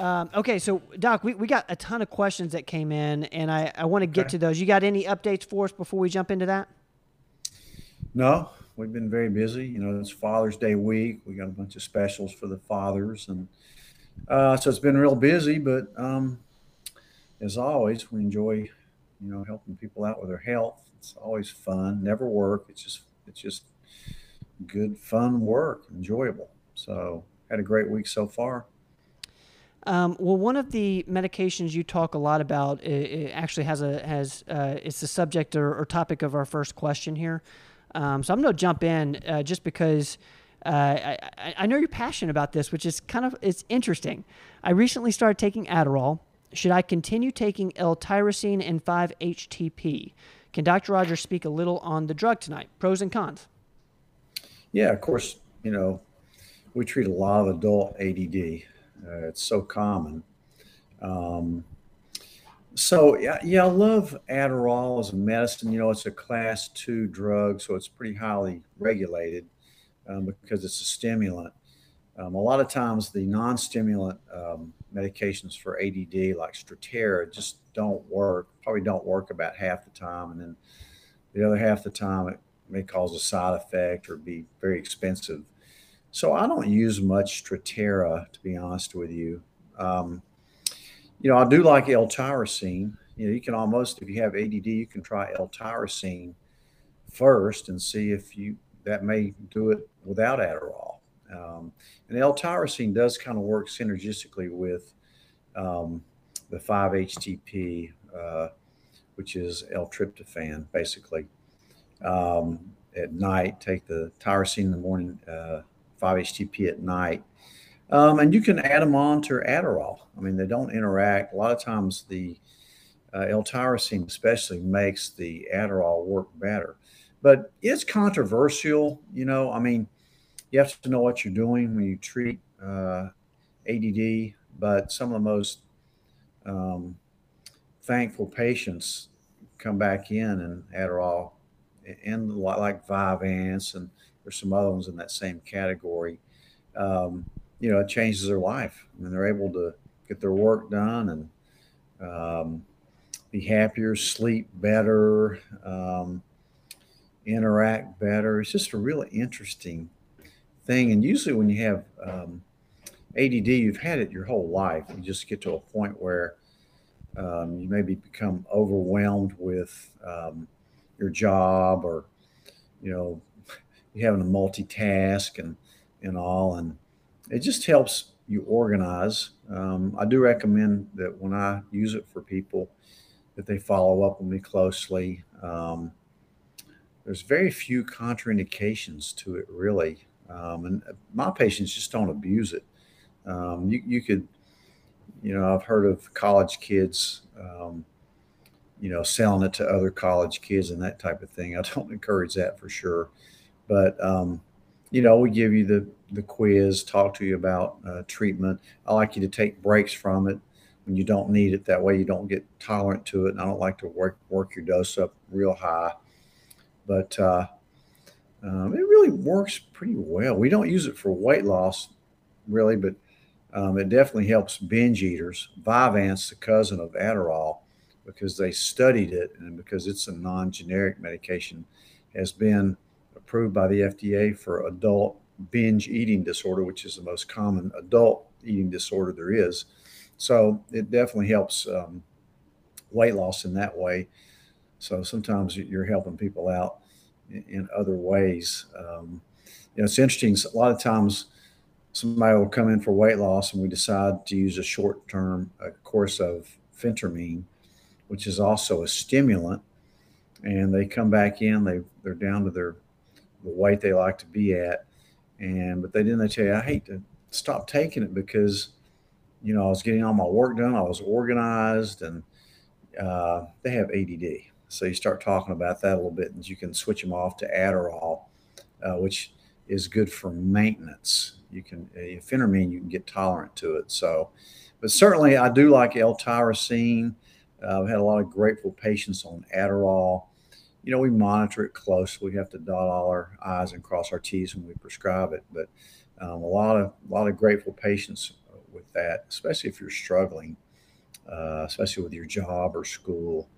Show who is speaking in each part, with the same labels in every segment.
Speaker 1: Um, okay, so Doc, we, we got a ton of questions that came in, and I, I want to get
Speaker 2: Okay.
Speaker 1: to those. You got any updates for us before we jump into that?
Speaker 2: No, we've been very busy. You know, it's Father's Day week. We got a bunch of specials for the fathers, and uh, so it's been real busy. But um, as always, we enjoy, you know, helping people out with their health. It's always fun. Never work. It's just it's just good, fun work, enjoyable. So had a great week so far.
Speaker 1: Um, well, one of the medications you talk a lot about it, it actually has a has uh, it's the subject or, or topic of our first question here. Um, so I'm going to jump in uh, just because uh, I, I- know you're passionate about this, which is kind of it's interesting. I recently started taking Adderall. Should I continue taking L-tyrosine and 5-HTP? Can Dr. Rogers speak a little on the drug tonight? Pros and cons.
Speaker 2: Yeah, of course, you know, we treat a lot of adult ADD. Uh, it's so common. Um, so yeah, yeah, I love Adderall as a medicine. You know, it's a class two drug, so it's pretty highly regulated um, because it's a stimulant. Um, a lot of times, the non-stimulant um, medications for ADD, like Strattera, just don't work. Probably don't work about half the time, and then the other half the time, it may cause a side effect or be very expensive. So I don't use much Strattera, to be honest with you. Um, you know, I do like L-tyrosine. You know, you can almost, if you have ADD, you can try L-tyrosine first and see if you that may do it without Adderall. Um, and L-tyrosine does kind of work synergistically with um, the 5-HTP, uh, which is L-tryptophan, basically. Um, at night, take the tyrosine in the morning, uh, 5-HTP at night. Um, and you can add them on to Adderall. I mean, they don't interact. A lot of times, the uh, L-tyrosine especially makes the Adderall work better. But it's controversial. You know, I mean, you have to know what you're doing when you treat uh, ADD. But some of the most um, thankful patients come back in and Adderall and like Vyvanse and there's some other ones in that same category. Um, you know, it changes their life. I mean, they're able to get their work done and um, be happier, sleep better, um, interact better. It's just a really interesting thing. And usually, when you have um, ADD, you've had it your whole life. You just get to a point where um, you maybe become overwhelmed with um, your job or, you know, you having to multitask and and all, and it just helps you organize. Um, I do recommend that when I use it for people, that they follow up with me closely. Um, there's very few contraindications to it, really, um, and my patients just don't abuse it. Um, you you could, you know, I've heard of college kids. Um, you know, selling it to other college kids and that type of thing. I don't encourage that for sure. But um, you know, we give you the the quiz, talk to you about uh, treatment. I like you to take breaks from it when you don't need it. That way, you don't get tolerant to it. And I don't like to work work your dose up real high. But uh, um, it really works pretty well. We don't use it for weight loss, really, but um, it definitely helps binge eaters. Vyvanse, the cousin of Adderall, because they studied it and because it's a non-generic medication, has been approved by the FDA for adult binge eating disorder, which is the most common adult eating disorder there is. So it definitely helps um, weight loss in that way. So sometimes you're helping people out in, in other ways. Um, you know, it's interesting. A lot of times somebody will come in for weight loss and we decide to use a short term uh, course of phentermine, which is also a stimulant. And they come back in, they, they're down to their the weight they like to be at. And but they didn't they tell you, I hate to stop taking it because you know I was getting all my work done, I was organized, and uh, they have ADD. So you start talking about that a little bit, and you can switch them off to Adderall, uh, which is good for maintenance. You can uh, phentermine, you can get tolerant to it. So, but certainly I do like L-tyrosine. Uh, I've had a lot of grateful patients on Adderall you know, we monitor it close. We have to dot all our I's and cross our T's when we prescribe it. But um, a lot of a lot of grateful patients with that, especially if you're struggling, uh, especially with your job or school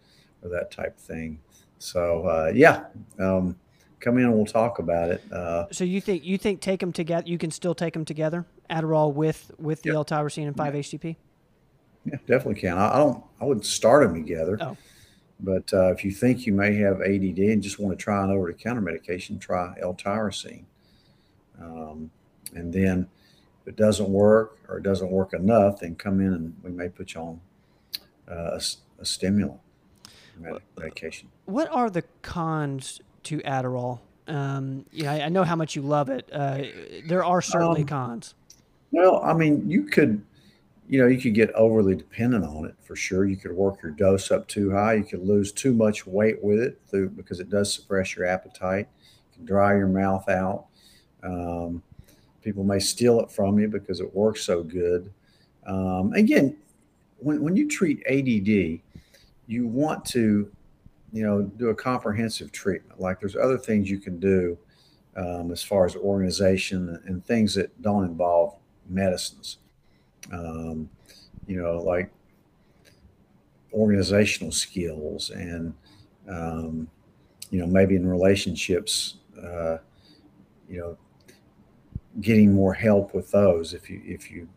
Speaker 2: or that type of thing. So uh, yeah, um, come in and we'll talk about it. Uh,
Speaker 1: so you think you think take them together? You can still take them together, Adderall with with the yep. L-tyrosine and 5-HTP.
Speaker 2: Yeah, definitely can. I, I, don't. I would start them together. Oh. But uh, if you think you may have ADD and just want to try an over-the-counter medication, try L-tyrosine. Um, and then if it doesn't work or it doesn't work enough, then come in and we may put you on uh, a, a stimulant medication.
Speaker 1: What are the cons to Adderall? Um, yeah, I, I, know how much you love it. Uh, there are certainly um, cons.
Speaker 2: Well, I mean, you could, you know, you could get overly dependent on it for sure. You could work your dose up too high. You could lose too much weight with it through because it does suppress your appetite. You can dry your mouth out. Um, people may steal it from you because it works so good. Um, again, when, when you treat ADD, you want to you know, do a comprehensive treatment. Like there's other things you can do um, as far as organization and things that don't involve medicines. Um, you know, like organizational skills and, um, you know, maybe in relationships, uh, you know, getting more help with those if you if you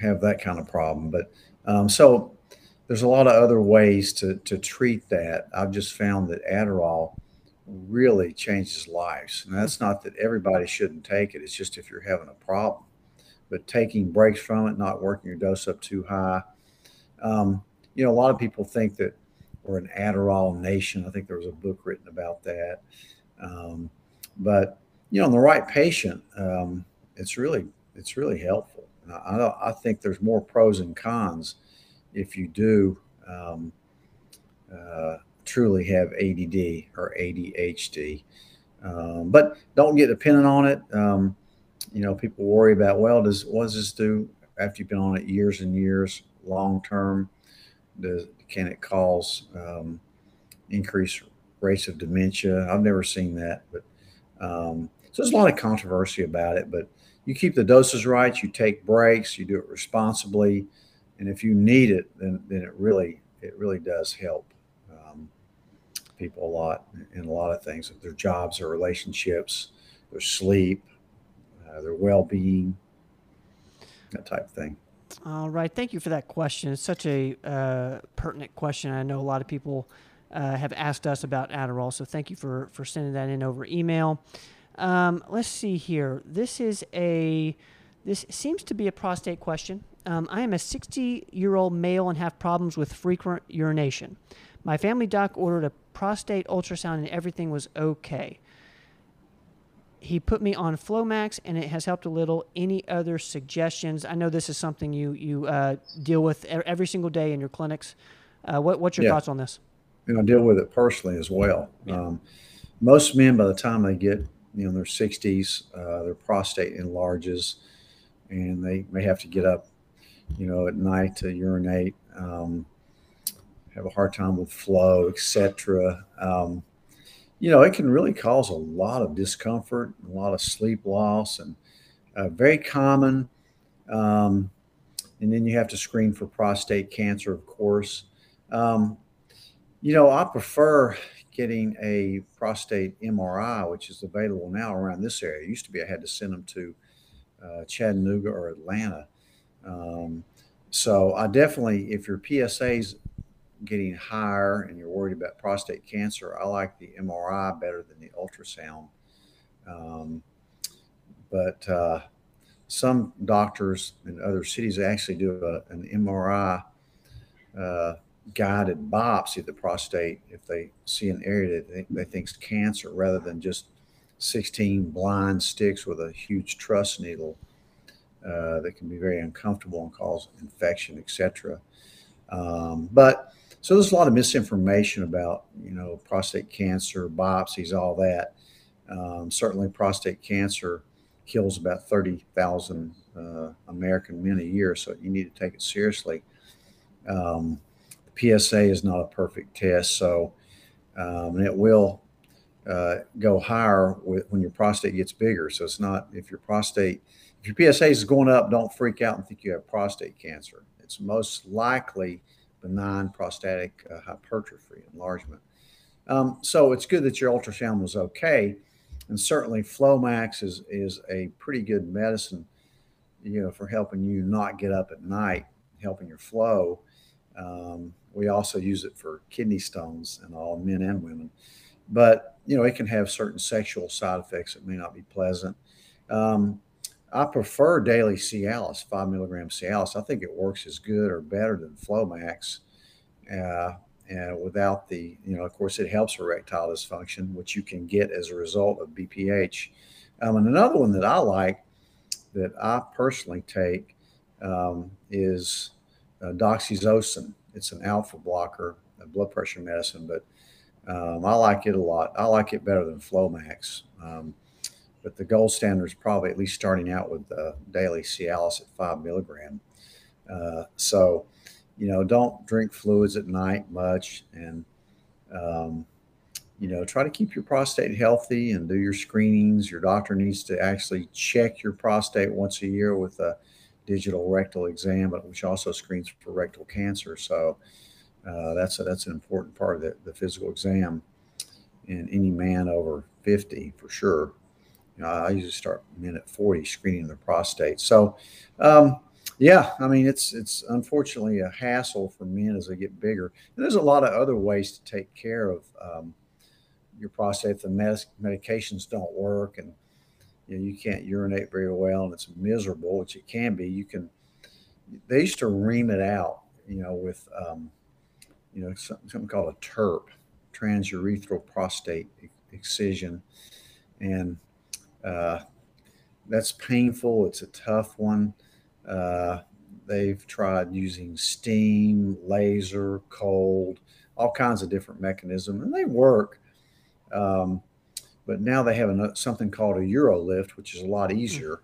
Speaker 2: have that kind of problem. But um, so there's a lot of other ways to, to treat that. I've just found that Adderall really changes lives. And that's not that everybody shouldn't take it, it's just if you're having a problem. But taking breaks from it, not working your dose up too high. Um, you know, a lot of people think that we're an Adderall nation. I think there was a book written about that. Um, but you know, in the right patient, um, it's really it's really helpful. I, I, I think there's more pros and cons if you do um, uh, truly have ADD or ADHD. Um, but don't get dependent on it. You know, people worry about, well, does what does this do after you've been on it years and years, long term? Does can it cause um, increased rates of dementia? I've never seen that, but um, so there's a lot of controversy about it. But you keep the doses right, you take breaks, you do it responsibly and if you need it, then then it really it really does help um, people a lot in a lot of things, their jobs, their relationships, their sleep, uh, their well being, that type of thing.
Speaker 1: All right, thank you for that question. It's such a uh, pertinent question. I know a lot of people uh, have asked us about Adderall, so thank you for for sending that in over email. Um, let's see here. This is a this seems to be a prostate question. Um, I am a 60 year old male and have problems with frequent urination. My family doc ordered a prostate ultrasound and everything was okay. He put me on Flomax and it has helped a little. Any other suggestions? I know this is something you you uh, deal with every single day in your clinics. Uh, what, what's your yeah. thoughts on this?
Speaker 2: You know, I deal with it personally as well. Yeah. Um, most men, by the time they get you know their 60s, uh, their prostate enlarges, and they may have to get up you know, at night to urinate, um, have a hard time with flow, etc. You know, it can really cause a lot of discomfort, a lot of sleep loss, and uh, very common. Um, and then you have to screen for prostate cancer, of course. Um, you know, I prefer getting a prostate MRI, which is available now around this area. It used to be I had to send them to uh, Chattanooga or Atlanta. Um, so I definitely, if your PSA is getting higher and you're worried about prostate cancer, I like the MRI better than the ultrasound. Um, but uh, some doctors in other cities actually do a, an MRI uh, guided biopsy of the prostate if they see an area that they, think is cancer rather than just 16 blind sticks with a huge TRUS needle uh, that can be very uncomfortable and cause infection, etc. Um, but so there's a lot of misinformation about you know prostate cancer, biopsies, all that. Um, certainly, prostate cancer kills about 30,000 uh, American men a year, so you need to take it seriously. Um, the PSA is not a perfect test, so um, and it will uh, go higher with, when your prostate gets bigger. So it's not if your prostate if your PSA is going up, don't freak out and think you have prostate cancer. It's most likely benign prostatic uh, hypertrophy, enlargement. Um, so it's good that your ultrasound was okay. And certainly Flomax is, is a pretty good medicine, you know, for helping you not get up at night, helping your flow. Um, we also use it for kidney stones and all men and women. But, you know, it can have certain sexual side effects that may not be pleasant. Um, I prefer daily Cialis, five milligram Cialis. I think it works as good or better than Flomax. Uh, and without the, you know, of course, it helps erectile dysfunction, which you can get as a result of BPH. Um, and another one that I like that I personally take um, is uh. It's an alpha blocker, a blood pressure medicine, but um, I like it a lot. I like it better than Flomax. Um, but the gold standard is probably at least starting out with the daily Cialis at five milligram. Uh, so, you know, don't drink fluids at night much, and um, you know, try to keep your prostate healthy and do your screenings. Your doctor needs to actually check your prostate once a year with a digital rectal exam, which also screens for rectal cancer. So uh, that's a, that's an important part of the, the physical exam in any man over 50 for sure. You know, I usually start men at 40 screening their prostate. So, um, yeah, I mean, it's it's unfortunately a hassle for men as they get bigger. And there's a lot of other ways to take care of um, your prostate. The med- medications don't work and you know you can't urinate very well and it's miserable, which it can be. You can. They used to ream it out, you know, with um, you know something, something called a TURP, transurethral prostate excision, and uh, that's painful. It's a tough one. Uh, they've tried using steam, laser, cold, all kinds of different mechanisms, and they work. Um, but now they have a, something called a UroLift, which is a lot hmm. easier,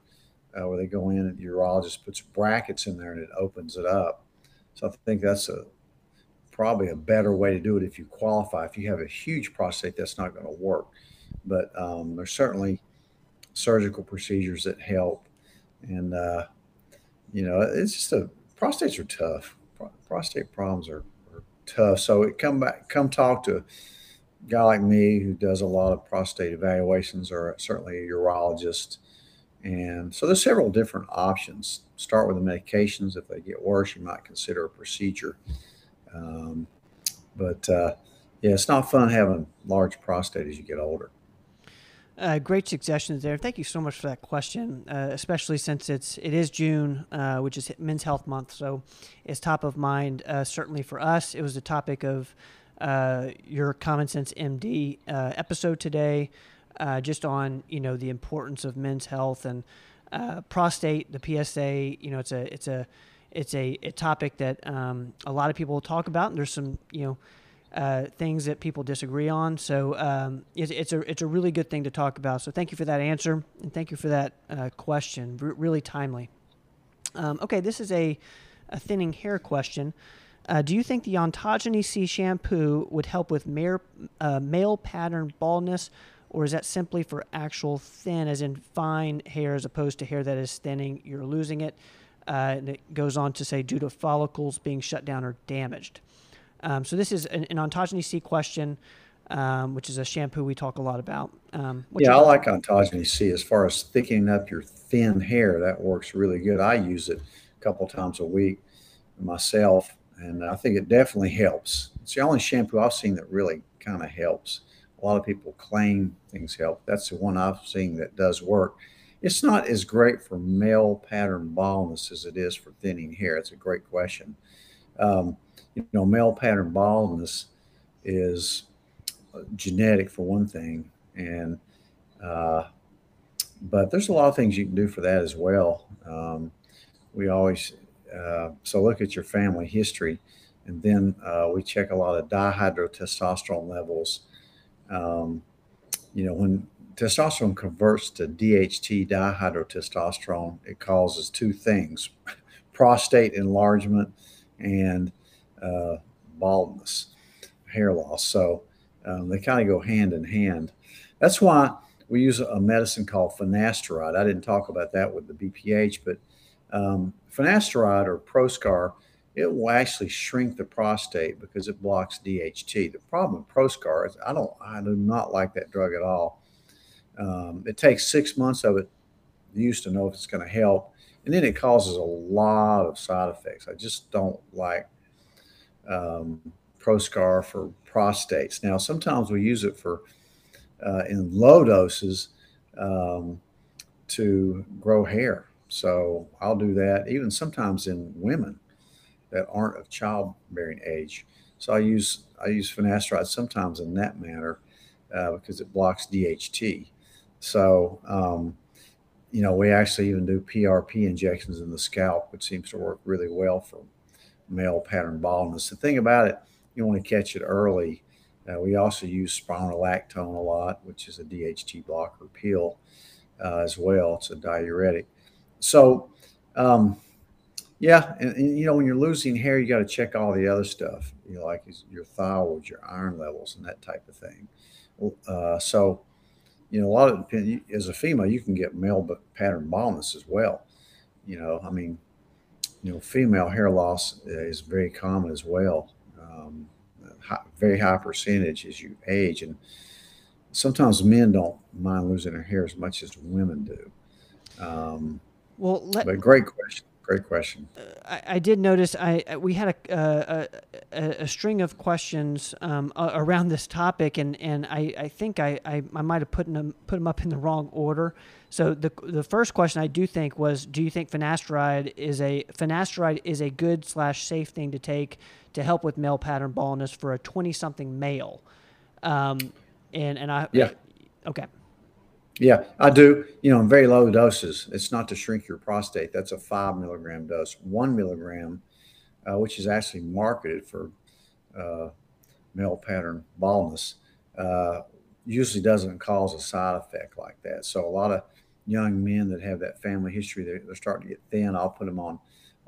Speaker 2: uh, where they go in and the urologist puts brackets in there and it opens it up. So I think that's a probably a better way to do it if you qualify. If you have a huge prostate, that's not going to work. But um, there's certainly surgical procedures that help. And, uh, you know, it's just a prostates are tough. Prostate problems are, are tough. So it come back, come talk to a guy like me who does a lot of prostate evaluations or certainly a urologist. And so there's several different options. Start with the medications. If they get worse, you might consider a procedure. Um, but uh, yeah, it's not fun having large prostate as you get older.
Speaker 1: Uh, great suggestions there. Thank you so much for that question, uh, especially since it's it is June, uh, which is Men's Health Month, so it's top of mind. Uh, certainly for us, it was a topic of uh, your Common Sense MD uh, episode today, just on you know the importance of men's health and prostate, the PSA. You know, it's a it's a it's a, a topic that um, a lot of people talk about, and there's some you know uh, things that people disagree on. So um, it's, it's, a it's a really good thing to talk about. So thank you for that answer and thank you for that uh, question. R- really timely. Um, okay, this is a, a thinning hair question. Uh, do you think the Ontogeny C shampoo would help with male, uh, male pattern baldness, or is that simply for actual thin, as in fine hair, as opposed to hair that is thinning? You're losing it. Uh, and it goes on to say due to follicles being shut down or damaged. Um, so this is an, an ontogeny C question, um, which is a shampoo we talk a lot about. Um,
Speaker 2: yeah, I like ontogeny C as far as thickening up your thin hair. That works really good. I use it a couple times a week myself, and I think it definitely helps. It's the only shampoo I've seen that really kind of helps. A lot of people claim things help. That's the one I've seen that does work. It's not as great for male pattern baldness as it is for thinning hair. It's a great question. Um, you know, male pattern baldness is genetic for one thing, and uh, but there's a lot of things you can do for that as well. Um, we always uh, so look at your family history, and then uh, we check a lot of dihydrotestosterone levels. Um, you know, when testosterone converts to DHT dihydrotestosterone, it causes two things: prostate enlargement and uh, baldness, hair loss. So um, they kind of go hand in hand. That's why we use a medicine called finasteride. I didn't talk about that with the BPH, but um, finasteride or Proscar, it will actually shrink the prostate because it blocks DHT. The problem with Proscar is I don't, I do not like that drug at all. Um, it takes six months of it used to know if it's going to help, and then it causes a lot of side effects. I just don't like um, Proscar for prostates. Now, sometimes we use it for uh, in low doses um, to grow hair. So I'll do that even sometimes in women that aren't of childbearing age. So I use I use finasteride sometimes in that manner uh, because it blocks DHT. So um, you know we actually even do PRP injections in the scalp, which seems to work really well for male pattern baldness. The thing about it, you want to catch it early. Uh, we also use spironolactone a lot, which is a DHT blocker pill uh, as well. It's a diuretic. So, um, yeah, and, and, you know when you're losing hair, you got to check all the other stuff, you know, like your thyroid, your iron levels, and that type of thing. Uh, so, you know, a lot of as a female, you can get male pattern baldness as well. You know, I mean, you know, female hair loss is very common as well. Um, high, very high percentage as you age, and sometimes men don't mind losing their hair as much as women do. Um,
Speaker 1: well, let,
Speaker 2: but great question. Great question. Uh,
Speaker 1: I, I, did notice I we had a a, a, a string of questions um, around this topic, and, and I, I think I, I, I might have put them put them up in the wrong order. So the the first question I do think was, do you think finasteride is a finasteride is a good slash safe thing to take to help with male pattern baldness for a twenty something male? Um, and and I
Speaker 2: yeah
Speaker 1: okay.
Speaker 2: Yeah, I do. You know, in very low doses. It's not to shrink your prostate. That's a five milligram dose. One milligram, uh, which is actually marketed for uh, male pattern baldness, uh, usually doesn't cause a side effect like that. So a lot of young men that have that family history, they're, they're starting to get thin. I'll put them on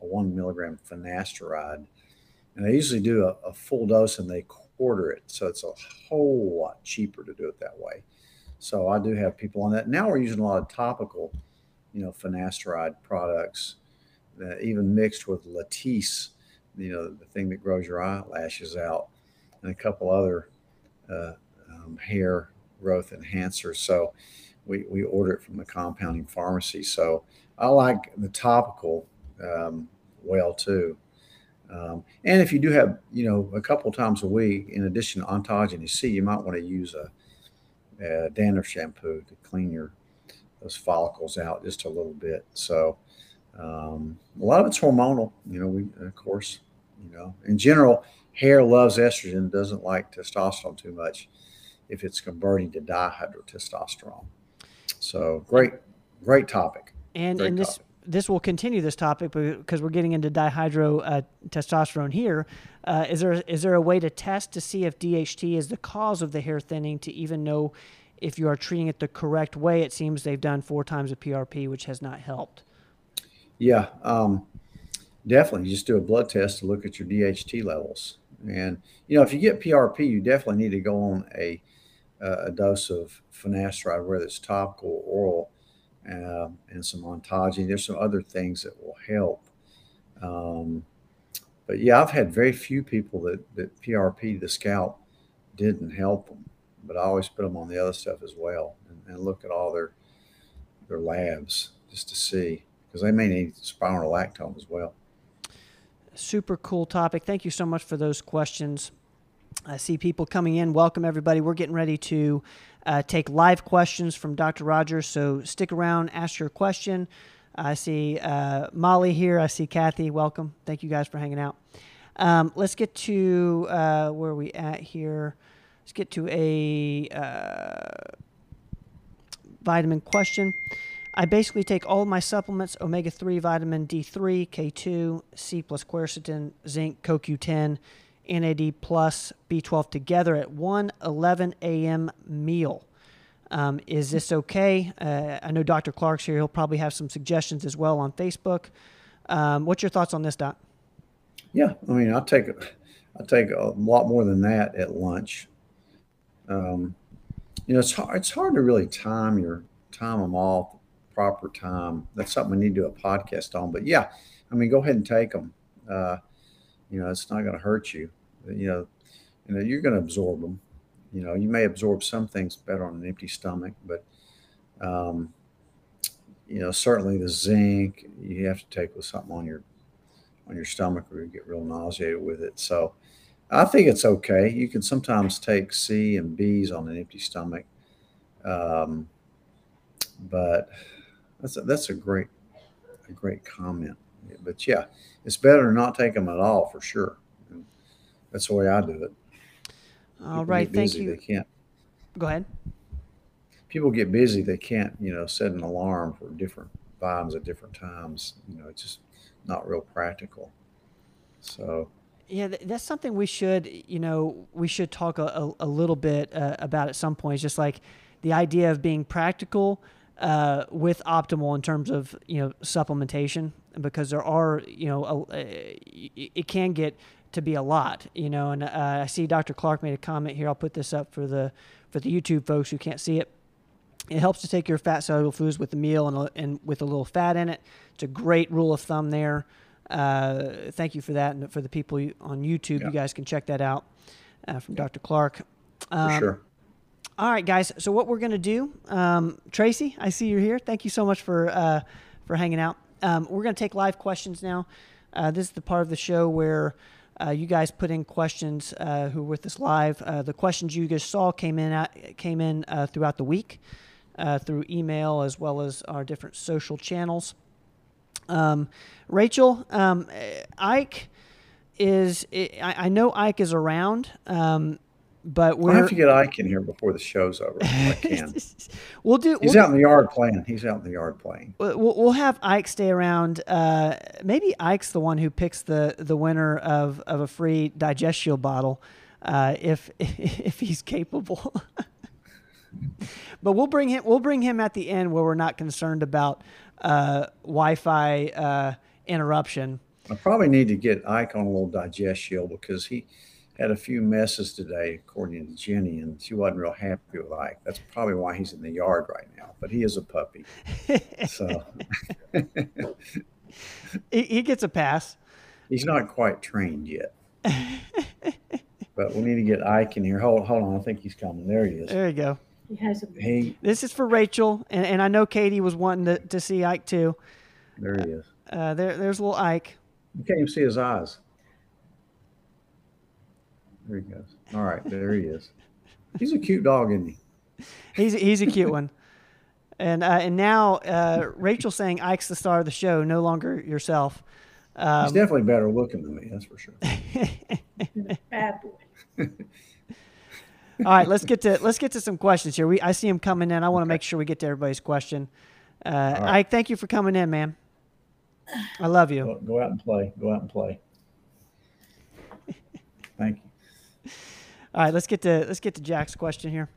Speaker 2: a one milligram finasteride, and I usually do a, a full dose and they quarter it, so it's a whole lot cheaper to do it that way. So I do have people on that. Now we're using a lot of topical, you know, finasteride products, that even mixed with Latisse, you know, the thing that grows your eyelashes out, and a couple other uh, um, hair growth enhancers. So we, we order it from the compounding pharmacy. So I like the topical um, well too. Um, and if you do have, you know, a couple times a week, in addition to ontogeny C, you might want to use a uh, dandruff shampoo to clean your those follicles out just a little bit. So um, a lot of it's hormonal. You know, we of course, you know, in general, hair loves estrogen, doesn't like testosterone too much if it's converting to dihydrotestosterone. So great, great topic.
Speaker 1: And
Speaker 2: great
Speaker 1: and topic this will continue this topic because we're getting into dihydro uh, here. Uh, is there is there a way to test to see if DHT is the cause of the hair thinning to even know if you are treating it the correct way? It seems they've done four times a PRP, which has not helped.
Speaker 2: Yeah, um, definitely. You just do a blood test to look at your DHT levels, and you know if you get PRP, you definitely need to go on a a dose of finasteride, whether it's topical or oral uh, and some ontogeny. There's some other things that will help. Um, but yeah, I've had very few people that, that PRP the scalp didn't help them, but I always put them on the other stuff as well and, and look at all their their labs just to see because they may need spironolactone as well.
Speaker 1: Super cool topic. Thank you so much for those questions. I see people coming in. Welcome, everybody. We're getting ready to uh, take live questions from Dr. Rogers. So stick around, ask your question. I see uh, Molly here. I see Kathy. Welcome. Thank you guys for hanging out. Um, let's get to uh, where are we at here? Let's get to a uh, vitamin question. I basically take all my supplements omega 3, vitamin D3, K2, C plus quercetin, zinc, CoQ10, NAD plus B12 together at 1 11 a.m. meal. Um, is this okay? Uh, I know Dr. Clark's here. He'll probably have some suggestions as well on Facebook. Um, what's your thoughts on this, Doc?
Speaker 2: Yeah, I mean, I take I take a lot more than that at lunch. Um, you know, it's hard, it's hard to really time your time them all proper time. That's something we need to do a podcast on. But yeah, I mean, go ahead and take them. Uh, you know, it's not going to hurt you. You know, you know, you're going to absorb them. You know, you may absorb some things better on an empty stomach, but um, you know, certainly the zinc you have to take with something on your on your stomach or you get real nauseated with it. So I think it's okay. You can sometimes take C and B's on an empty stomach. Um, but that's a, that's a great a great comment. But yeah, it's better not take them at all for sure. That's the way I do it.
Speaker 1: All People right, thank you.
Speaker 2: They can't.
Speaker 1: Go ahead.
Speaker 2: People get busy. They can't, you know, set an alarm for different vibes at different times. You know, it's just not real practical. So.
Speaker 1: Yeah, that's something we should, you know, we should talk a, a, a little bit uh, about at some point. It's just like the idea of being practical uh, with optimal in terms of you know supplementation because there are you know a, it can get to be a lot you know and uh, I see Dr. Clark made a comment here I'll put this up for the for the YouTube folks who can't see it it helps to take your fat soluble foods with the meal and, and with a little fat in it it's a great rule of thumb there uh, thank you for that and for the people on YouTube yeah. you guys can check that out uh, from Dr. Clark
Speaker 2: um, for sure
Speaker 1: all right, guys. So what we're gonna do, um, Tracy, I see you're here. Thank you so much for uh, for hanging out. Um, we're gonna take live questions now. Uh, this is the part of the show where uh, you guys put in questions uh, who are with us live. Uh, the questions you guys saw came in at, came in uh, throughout the week through email as well as our different social channels. Um, Rachel, um, Ike is I, I, know Ike is around. Um, but we're.
Speaker 2: I have to get Ike in here before the show's over. I can.
Speaker 1: we'll do.
Speaker 2: He's
Speaker 1: we'll,
Speaker 2: out in the yard playing. He's out in the yard playing.
Speaker 1: We'll, we'll have Ike stay around. Uh, maybe Ike's the one who picks the the winner of of a free Digest Shield bottle, uh, if if he's capable. but we'll bring him. We'll bring him at the end where we're not concerned about uh, Wi-Fi uh, interruption.
Speaker 2: I probably need to get Ike on a little Digest Shield because he had a few messes today, according to Jenny, and she wasn't real happy with Ike. That's probably why he's in the yard right now. But he is a puppy, so
Speaker 1: he, he gets a pass.
Speaker 2: He's not quite trained yet. but we need to get Ike in here. Hold, hold on. I think he's coming. There he is.
Speaker 1: There you go.
Speaker 3: He has a.
Speaker 2: He,
Speaker 1: this is for Rachel, and, and I know Katie was wanting to, to see Ike too.
Speaker 2: There he is.
Speaker 1: Uh, there, there's little Ike.
Speaker 2: You can't even see his eyes. There he goes. All right, there he is. He's a cute dog, isn't he?
Speaker 1: He's he's a cute one. And uh, and now uh, Rachel saying Ike's the star of the show, no longer yourself.
Speaker 2: Um, He's definitely better looking than me, that's for sure.
Speaker 3: Bad boy.
Speaker 1: All right, let's get to let's get to some questions here. We I see him coming in. I want to okay. make sure we get to everybody's question. Uh, right. Ike, thank you for coming in, man. I love you.
Speaker 2: Go, go out and play. Go out and play. Thank you.
Speaker 1: All right, let's get to let's get to Jack's question here.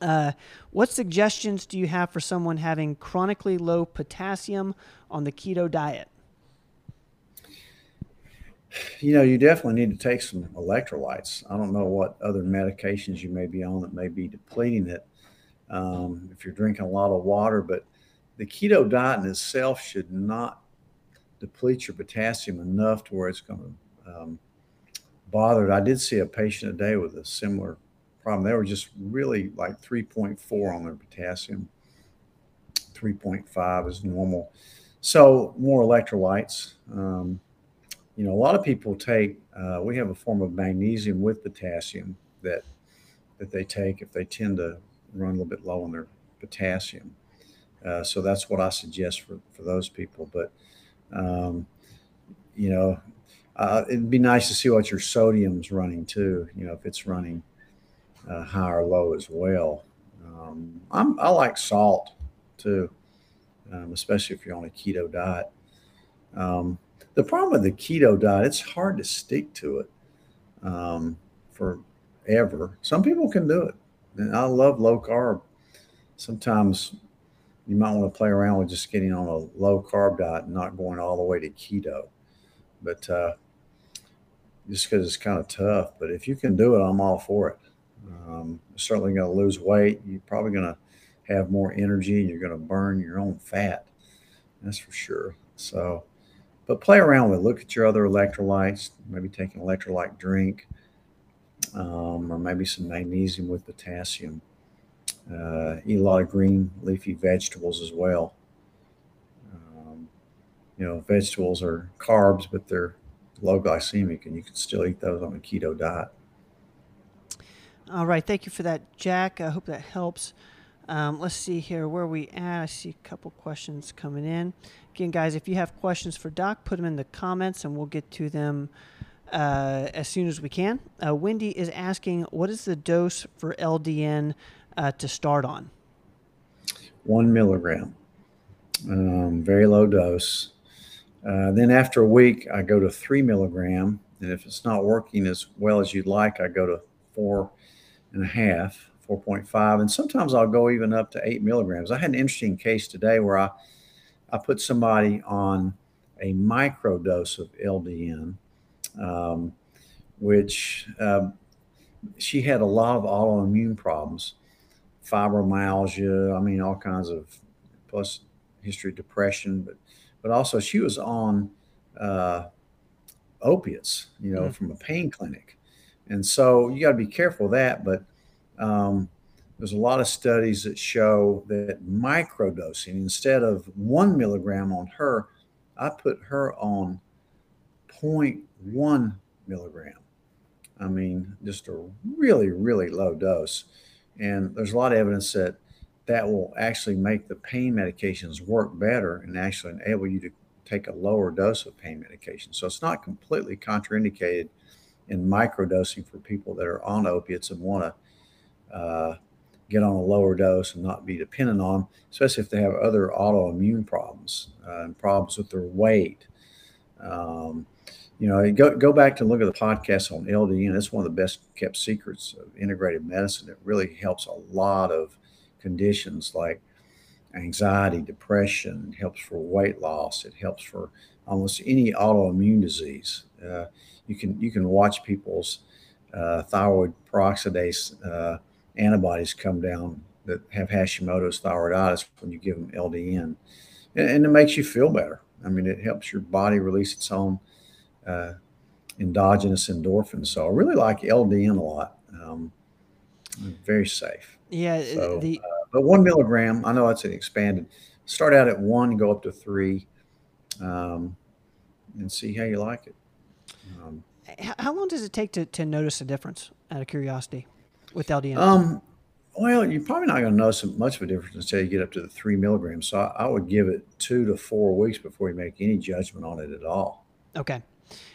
Speaker 1: Uh, what suggestions do you have for someone having chronically low potassium on the keto diet?
Speaker 2: You know, you definitely need to take some electrolytes. I don't know what other medications you may be on that may be depleting it um, if you're drinking a lot of water, but the keto diet in itself should not deplete your potassium enough to where it's going to um, bothered. I did see a patient today with a similar problem. They were just really like 3.4 on their potassium. 3.5 is normal. So more electrolytes. Um, you know, a lot of people take. Uh, we have a form of magnesium with potassium that that they take if they tend to run a little bit low on their potassium. Uh, so that's what I suggest for for those people. But um, you know, uh, it'd be nice to see what your sodium's running too. You know, if it's running uh, high or low as well. Um, i like salt too, um, especially if you're on a keto diet. Um, the problem with the keto diet, it's hard to stick to it um, forever. Some people can do it, and I love low carb. Sometimes you might want to play around with just getting on a low carb diet and not going all the way to keto. But uh, just because it's kind of tough. But if you can do it, I'm all for it. Um, certainly going to lose weight. You're probably going to have more energy and you're going to burn your own fat. That's for sure. So, but play around with it. Look at your other electrolytes, maybe take an electrolyte drink um, or maybe some magnesium with potassium. Uh, eat a lot of green leafy vegetables as well. Um, you know, vegetables are carbs, but they're low glycemic, and you can still eat those on a keto diet.
Speaker 1: All right, thank you for that, Jack. I hope that helps. Um, let's see here where we at. I see a couple questions coming in. Again, guys, if you have questions for Doc, put them in the comments, and we'll get to them uh, as soon as we can. Uh, Wendy is asking, what is the dose for LDN uh, to start on?
Speaker 2: One milligram, um, very low dose. Uh, then after a week, I go to three milligram, and if it's not working as well as you'd like, I go to four and a half, 4.5, and sometimes I'll go even up to eight milligrams. I had an interesting case today where I I put somebody on a micro dose of LDN, um, which uh, she had a lot of autoimmune problems, fibromyalgia, I mean, all kinds of, plus history of depression, but but also she was on uh, opiates, you know, mm-hmm. from a pain clinic. And so you got to be careful of that. But um, there's a lot of studies that show that microdosing, instead of one milligram on her, I put her on 0.1 milligram. I mean, just a really, really low dose. And there's a lot of evidence that that will actually make the pain medications work better and actually enable you to take a lower dose of pain medication. So it's not completely contraindicated in microdosing for people that are on opiates and want to uh, get on a lower dose and not be dependent on especially if they have other autoimmune problems uh, and problems with their weight. Um, you know, go, go back to look at the podcast on LDN. It's one of the best kept secrets of integrated medicine. It really helps a lot of conditions like anxiety, depression, helps for weight loss. It helps for almost any autoimmune disease. Uh, you can you can watch people's uh, thyroid peroxidase uh, antibodies come down that have Hashimoto's thyroiditis when you give them LDN, and, and, it makes you feel better. I mean, it helps your body release its own uh, endogenous endorphins. So I really like LDN a lot. Um, very safe.
Speaker 1: Yeah.
Speaker 2: So, the, uh, but one milligram, I know that's an expanded. Start out at one, go up to three, um, and see how you like it.
Speaker 1: Um, how long does it take to, to notice a difference out of curiosity with LDN?
Speaker 2: Um, well, you're probably not going to notice much of a difference until you get up to the three milligrams. So I, I would give it two to four weeks before you make any judgment on it at all.
Speaker 1: Okay.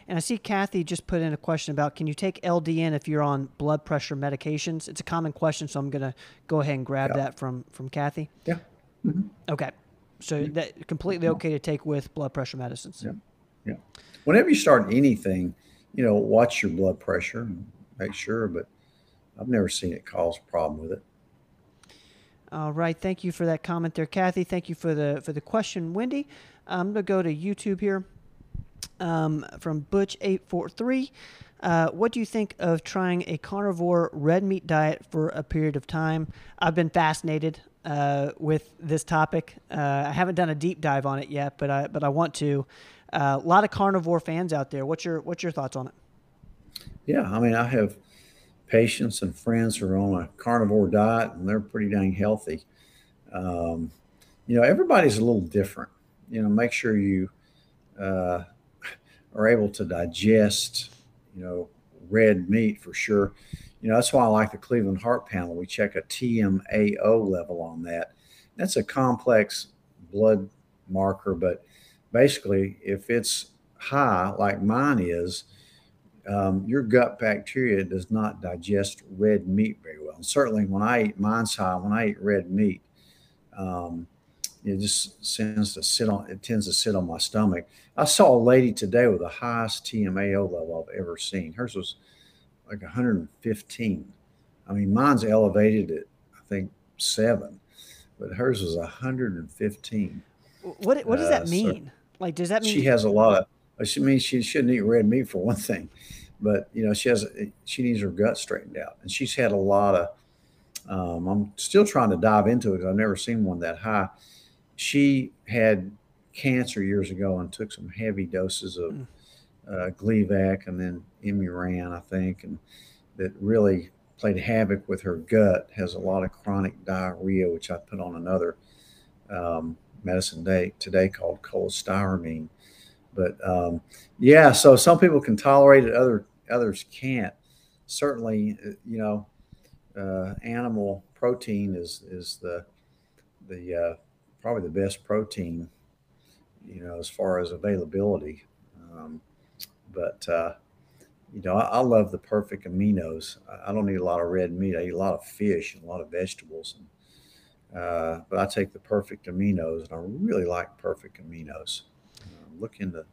Speaker 1: And I see Kathy just put in a question about can you take LDN if you're on blood pressure medications? It's a common question, so I'm going to go ahead and grab yeah. that from from Kathy.
Speaker 2: Yeah. Mm-hmm.
Speaker 1: Okay. So mm-hmm. that completely okay to take with blood pressure medicines.
Speaker 2: Yeah. Yeah. Whenever you start anything, you know, watch your blood pressure and make sure. But I've never seen it cause a problem with it.
Speaker 1: All right. Thank you for that comment there, Kathy. Thank you for the for the question, Wendy. I'm gonna go to YouTube here um, from Butch843. Uh, what do you think of trying a carnivore red meat diet for a period of time? I've been fascinated uh, with this topic. Uh, I haven't done a deep dive on it yet, but I but I want to. Uh, a lot of carnivore fans out there. What's your what's your thoughts on it?
Speaker 2: Yeah, I mean, I have patients and friends who are on a carnivore diet, and they're pretty dang healthy. Um, you know, everybody's a little different. You know, make sure you uh, are able to digest, you know, red meat for sure. You know, that's why I like the Cleveland Heart Panel. We check a TMAO level on that. That's a complex blood marker, but basically, if it's high, like mine is, um, your gut bacteria does not digest red meat very well. And certainly, when I eat mine's high, when I eat red meat, um, it just tends to sit on it tends to sit on my stomach. I saw a lady today with the highest TMAO level I've ever seen. Hers was like 115. I mean, mine's elevated at I think seven, but hers was 115.
Speaker 1: What what does that uh, mean? So like, does that mean
Speaker 2: she has a lot of? She means she shouldn't eat red meat for one thing. but you know she has she needs her gut straightened out, and she's had a lot of. Um, I'm still trying to dive into it I've never seen one that high. She had cancer years ago and took some heavy doses of mm. uh, Gleevec and then Imuran, I think, and that really played havoc with her gut. Has a lot of chronic diarrhea, which I put on another um, medicine day today called cholestyramine. But um, yeah, so some people can tolerate it, other others can't. Certainly, uh, you know, uh, animal protein is is the the uh, probably the best protein, you know, as far as availability. Um, but uh, you know, I, I, love the perfect aminos. I, I, don't need a lot of red meat. I eat a lot of fish and a lot of vegetables. And, uh, but I take the perfect aminos, and I really like perfect aminos. Uh, look into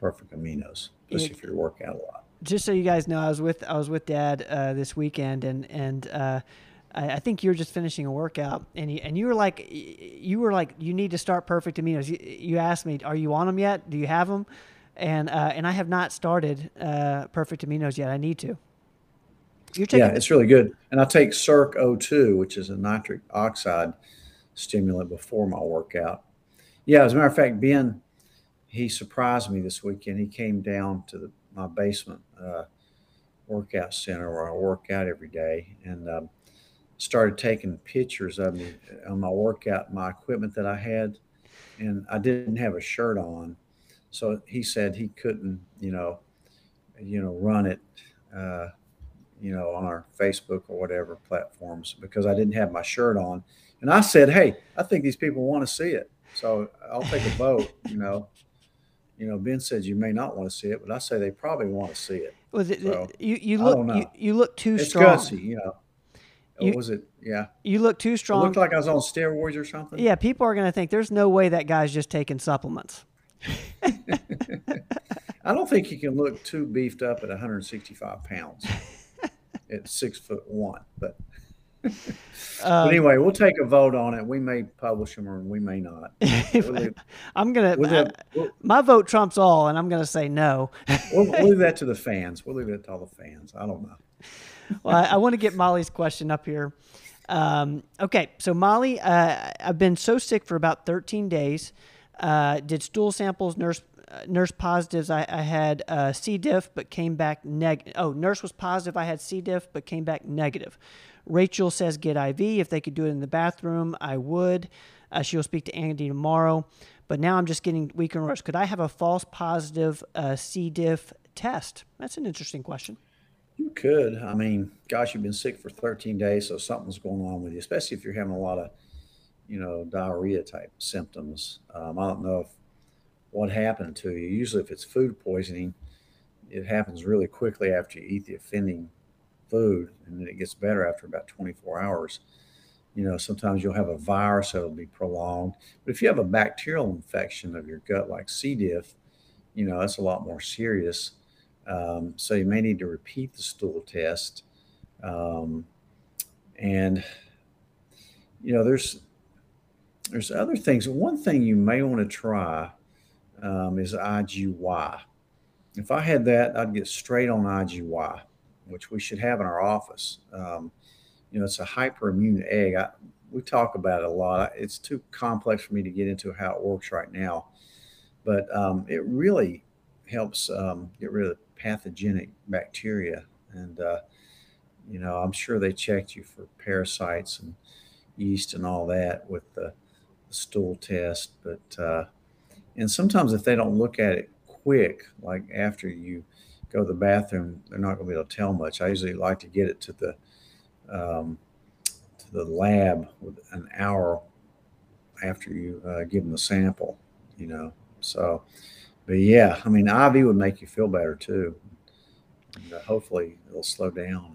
Speaker 2: perfect aminos, especially if you work out a lot.
Speaker 1: Just so you guys know, I was with I was with Dad uh, this weekend, and and uh, I, I, think you were just finishing a workout, and you, and you were like you were like you need to start perfect aminos. You, you asked me, are you on them yet? Do you have them? And uh, and I have not started uh, perfect aminos yet. I need to.
Speaker 2: You're taking yeah, it's really good. And I take Circ O2, which is a nitric oxide stimulant before my workout. Yeah, as a matter of fact, Ben he surprised me this weekend. He came down to the, my basement uh, workout center where I work out every day and um, started taking pictures of me on my workout, my equipment that I had. And I didn't have a shirt on. So he said he couldn't, you know, you know, run it, uh, you know, on our Facebook or whatever platforms because I didn't have my shirt on. And I said, Hey, I think these people want to see it. So I'll take a vote, you know you know, Ben said you may not want to see it, but I say they probably want to see it.
Speaker 1: Was it so, you? You look you, you, look too
Speaker 2: it's
Speaker 1: strong.
Speaker 2: Gutsy, you know. You, was it? Yeah.
Speaker 1: You look too strong.
Speaker 2: It looked like I was on steroids or something.
Speaker 1: Yeah, people are going to think there's no way that guy's just taking supplements.
Speaker 2: I don't think you can look too beefed up at 165 pounds at six foot one, but um, but anyway, we'll take a vote on it. We may publish them or we may not.
Speaker 1: I'm gonna. We'll we'll, my vote trumps all, and I'm gonna say no.
Speaker 2: we'll, we'll, leave that to the fans. We'll leave it to all the fans. I don't know.
Speaker 1: Well, I, I want to get Molly's question up here. Um, okay, so Molly, uh, I've been so sick for about 13 days. Uh, did stool samples, nurse uh, nurse positives. I, I had uh, C. diff, but came back negative. Oh, nurse was positive. I had C. diff, but came back negative. Rachel says get IV. If they could do it in the bathroom, I would. Uh, she'll speak to Andy tomorrow. But now I'm just getting weaker and worse. Could I have a false positive uh, C. diff test? That's an interesting question.
Speaker 2: You could. I mean, gosh, you've been sick for 13 days, so something's going on with you, especially if you're having a lot of, you know, diarrhea type symptoms. Um, I don't know if what happened to you. Usually, if it's food poisoning, it happens really quickly after you eat the offending food and then it gets better after about 24 hours. You know, sometimes you'll have a virus that'll be prolonged. But if you have a bacterial infection of your gut, like C. diff, you know, that's a lot more serious. Um, so you may need to repeat the stool test. Um, and, you know, there's, there's other things. One thing you may want to try um, is IgY. If I had that, I'd get straight on IgY which we should have in our office. Um, you know, it's a hyperimmune egg. I, we talk about it a lot. It's too complex for me to get into how it works right now, but um, it really helps um, get rid of pathogenic bacteria. And uh, you know, I'm sure they checked you for parasites and yeast and all that with the, the stool test. But uh, and sometimes if they don't look at it quick, like after you go to the bathroom, they're not going to be able to tell much. I usually like to get it to the um, to the lab with an hour after you uh, give them the sample. You know, so but yeah, I mean, IV would make you feel better too. And, uh, hopefully, it'll slow down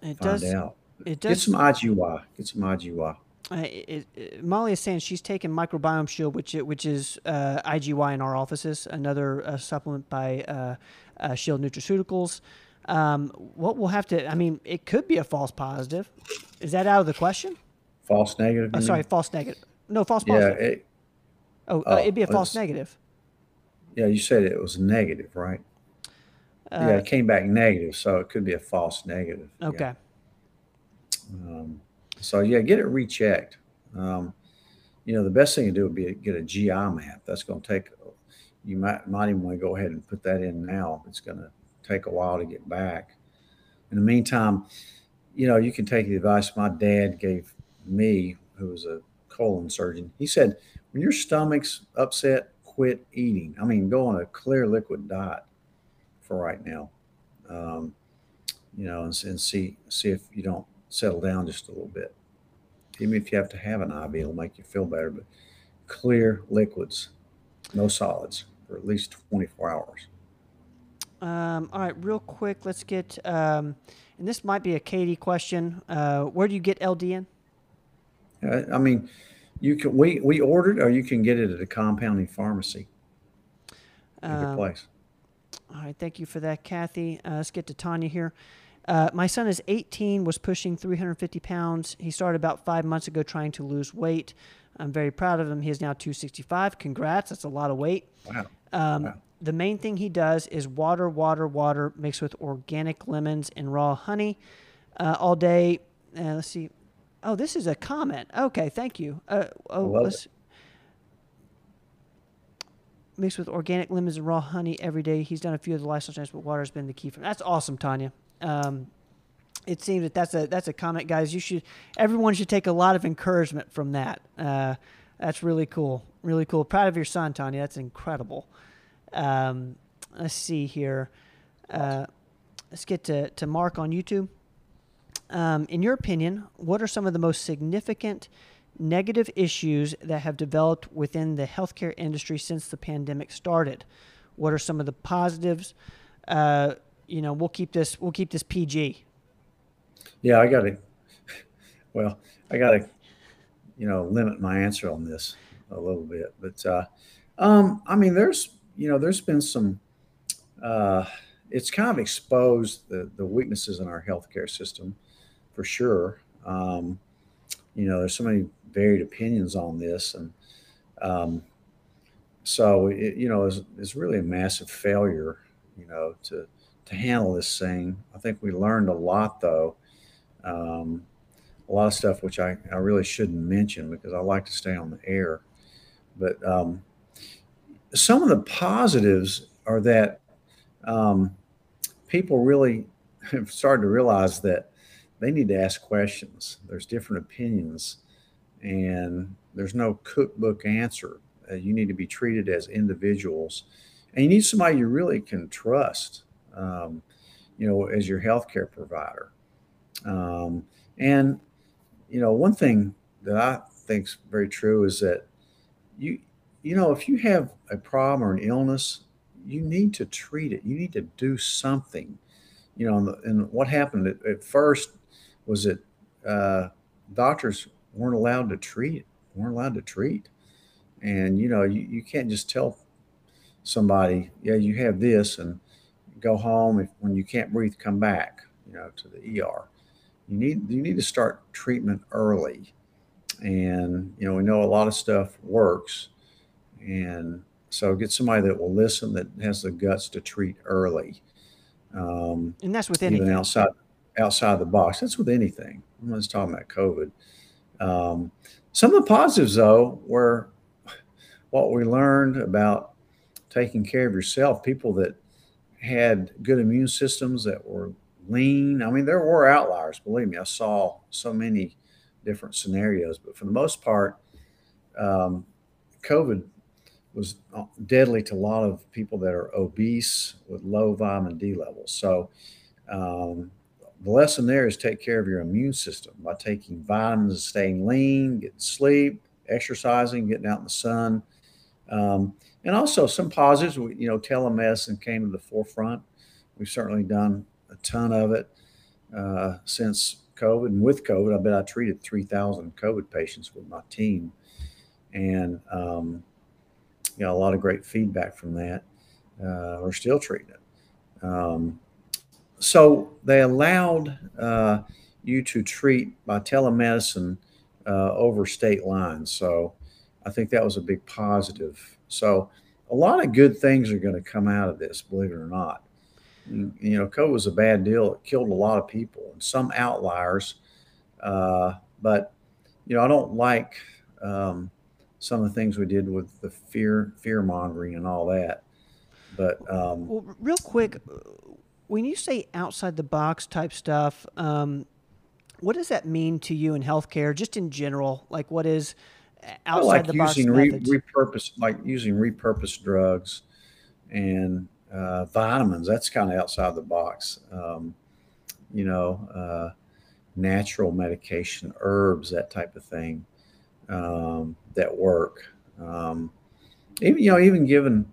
Speaker 2: and it find does, out. It does. Get some IgY. Get some IgY.
Speaker 1: Uh, it, it, Molly is saying she's taken Microbiome Shield, which which is uh, IgY in our offices, another uh, supplement by uh, uh, Shield Nutraceuticals. Um, what we'll have to, I mean, it could be a false positive. Is that out of the question?
Speaker 2: False negative?
Speaker 1: Oh, sorry, false negative. No, false positive. Yeah. It, oh, uh, oh, it'd be a false negative.
Speaker 2: Yeah, you said it was negative, right?
Speaker 1: Uh,
Speaker 2: yeah, it came back negative, so it could be a false negative. Yeah.
Speaker 1: Okay.
Speaker 2: Um, so yeah, get it rechecked. Um, you know, the best thing to do would be get a GI map. That's going to take. You might might even want to go ahead and put that in now. It's going to take a while to get back. In the meantime, you know, you can take the advice my dad gave me, who was a colon surgeon. He said, when your stomach's upset, quit eating. I mean, go on a clear liquid diet for right now. Um, you know, and, and see see if you don't settle down just a little bit. Even if you have to have an IV, it'll make you feel better. But clear liquids, no solids, for at least 24 hours.
Speaker 1: Um, all right, real quick, let's get, um, and this might be a Katie question. Uh, where do you get LDN?
Speaker 2: Uh, I mean, you can we we ordered, or you can get it at a compounding pharmacy. Either
Speaker 1: Um,
Speaker 2: place.
Speaker 1: All right, thank you for that, Kathy. Uh, let's get to Tanya here. Uh, my son is 18, was pushing 350 pounds. He started about five months ago trying to lose weight. I'm very proud of him. He is now 265. Congrats, that's a lot of weight.
Speaker 2: Wow.
Speaker 1: Um,
Speaker 2: Wow.
Speaker 1: The main thing he does is water, water, water mixed with organic lemons and raw honey uh, all day. Uh, let's see. Oh, this is a comment. Okay, thank you. Uh, oh, mixed with organic lemons and raw honey every day. He's done a few of the lifestyle changes, but water has been the key for him. That's awesome, Tanya. Um, it seems that that's a that's a comment, guys. You should everyone should take a lot of encouragement from that. Uh, that's really cool, really cool. Proud of your son, Tanya. That's incredible. Um, let's see here. Uh, let's get to, to Mark on YouTube. Um, in your opinion, what are some of the most significant negative issues that have developed within the healthcare industry since the pandemic started? What are some of the positives? Uh, you know, we'll keep this we'll keep this PG.
Speaker 2: Yeah, I got to. Well, I got to, you know, limit my answer on this a little bit. But uh, um, I mean, there's, you know, there's been some. Uh, it's kind of exposed the the weaknesses in our healthcare system, for sure. Um, you know, there's so many varied opinions on this, and um, so it, you know, it's, it's really a massive failure. You know, to to handle this thing. I think we learned a lot though um, a lot of stuff which I, I really shouldn't mention because I like to stay on the air. But um, some of the positives are that um, people really have started to realize that they need to ask questions. There's different opinions, and there's no cookbook answer. Uh, you need to be treated as individuals, and you need somebody you really can trust. Um, you know, as your healthcare provider. Um, and you know, one thing that I think's very true is that you you know, if you have a problem or an illness, you need to treat it. You need to do something. You know, and, the, and what happened at, at, first was that uh, doctors weren't allowed to treat it, weren't allowed to treat. And you know, you, you can't just tell somebody, yeah, you have this, and go home. If when you can't breathe, come back. You know, to the ER you need you need to start treatment early and you know we know a lot of stuff works and so get somebody that will listen that has the guts to treat early um,
Speaker 1: And that's with
Speaker 2: even
Speaker 1: anything.
Speaker 2: outside outside the box that's with anything i'm not just talking about covid um, some of the positives though were what we learned about taking care of yourself people that had good immune systems that were lean. I mean, there were outliers, believe me. I saw so many different scenarios, but for the most part, um, COVID was deadly to a lot of people that are obese with low vitamin D levels. So, um, the lesson there is take care of your immune system by taking vitamins, staying lean, getting sleep, exercising, getting out in the sun. Um, and also some positives, you know, telemedicine came to the forefront. We've certainly done a ton of it uh, since COVID. And with COVID, I bet I treated 3,000 COVID patients with my team. And, um, you know, a lot of great feedback from that. Uh, we're still treating it. Um, so they allowed uh, you to treat by telemedicine uh, over state lines. So I think that was a big positive. So a lot of good things are going to come out of this, believe it or not. You know, COVID was a bad deal. It killed a lot of people and some outliers. Uh, but you know, I don't like um, some of the things we did with the fear fear mongering and all that. But um,
Speaker 1: well, real quick, when you say outside the box type stuff, um, what does that mean to you in healthcare, just in general? Like, what is outside
Speaker 2: like
Speaker 1: the box
Speaker 2: using re- repurposed, like using repurposed drugs and uh, vitamins. That's kind of outside the box. Um, you know, uh, natural medication, herbs, that type of thing um, that work. Um, even you know, even given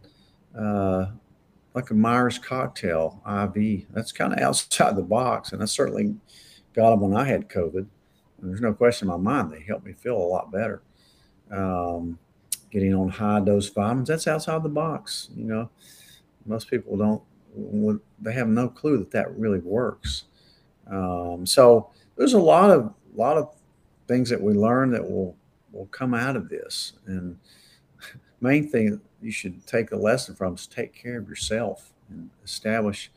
Speaker 2: uh, like a Myers cocktail IV, that's kind of outside the box, and I certainly got them when I had COVID. And there's no question in my mind they helped me feel a lot better. Um, getting on high dose vitamins, that's outside the box. You know, most people don't, they have no clue that that really works. Um, so there's a lot of, lot of things that we learn that will, will come out of this. And main thing you should take a lesson from is take care of yourself and establish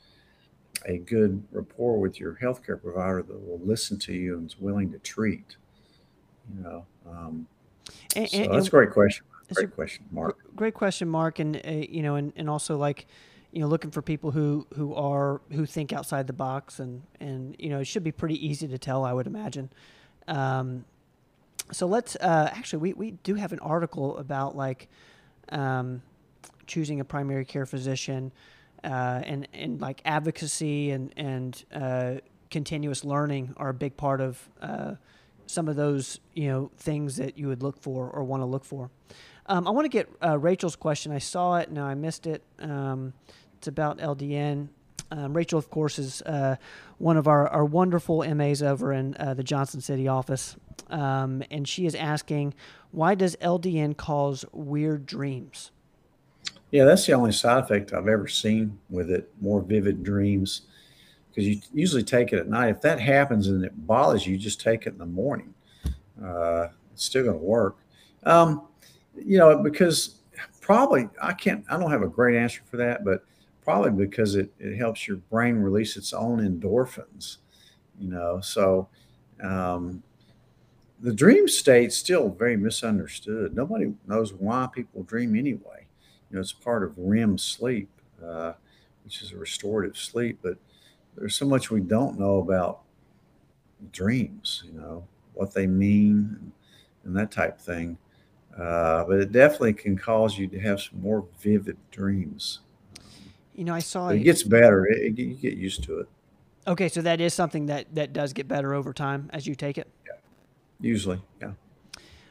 Speaker 2: a good rapport with your healthcare provider that will listen to you and is willing to treat. You know, um, and, so and, that's a great question. Great a, question, Mark.
Speaker 1: Great question, Mark. And uh, you know, and, and also like, you know, looking for people who who are who think outside the box, and and you know, it should be pretty easy to tell, I would imagine. Um, so let's uh, actually, we we do have an article about like um, choosing a primary care physician uh, and and like advocacy and and uh, continuous learning are a big part of uh, some of those you know things that you would look for or want to look for. Um, I want to get uh, Rachel's question. I saw it, now I missed it. Um, it's about LDN. Um, Rachel, of course, is uh, one of our, our wonderful MAs over in uh, the Johnson City office. Um, and she is asking, why does LDN cause weird dreams?
Speaker 2: Yeah, that's the only side effect I've ever seen with it. More vivid dreams, because you usually take it at night. If that happens and it bothers you, just take it in the morning. Uh, it's still going to work. Um, you know, because probably I can't. I don't have a great answer for that, but probably because it it helps your brain release its own endorphins. You know, so um, the dream state's still very misunderstood. Nobody knows why people dream anyway you know, it's part of REM sleep, uh, which is a restorative sleep. But there's so much we don't know about dreams, you know, what they mean and, and that type of thing. Uh, but it definitely can cause you to have some more vivid dreams.
Speaker 1: You know, I saw
Speaker 2: it gets better. It, it, you get used to it.
Speaker 1: Okay, so that is something that that does get better over time as you take it.
Speaker 2: Usually, yeah.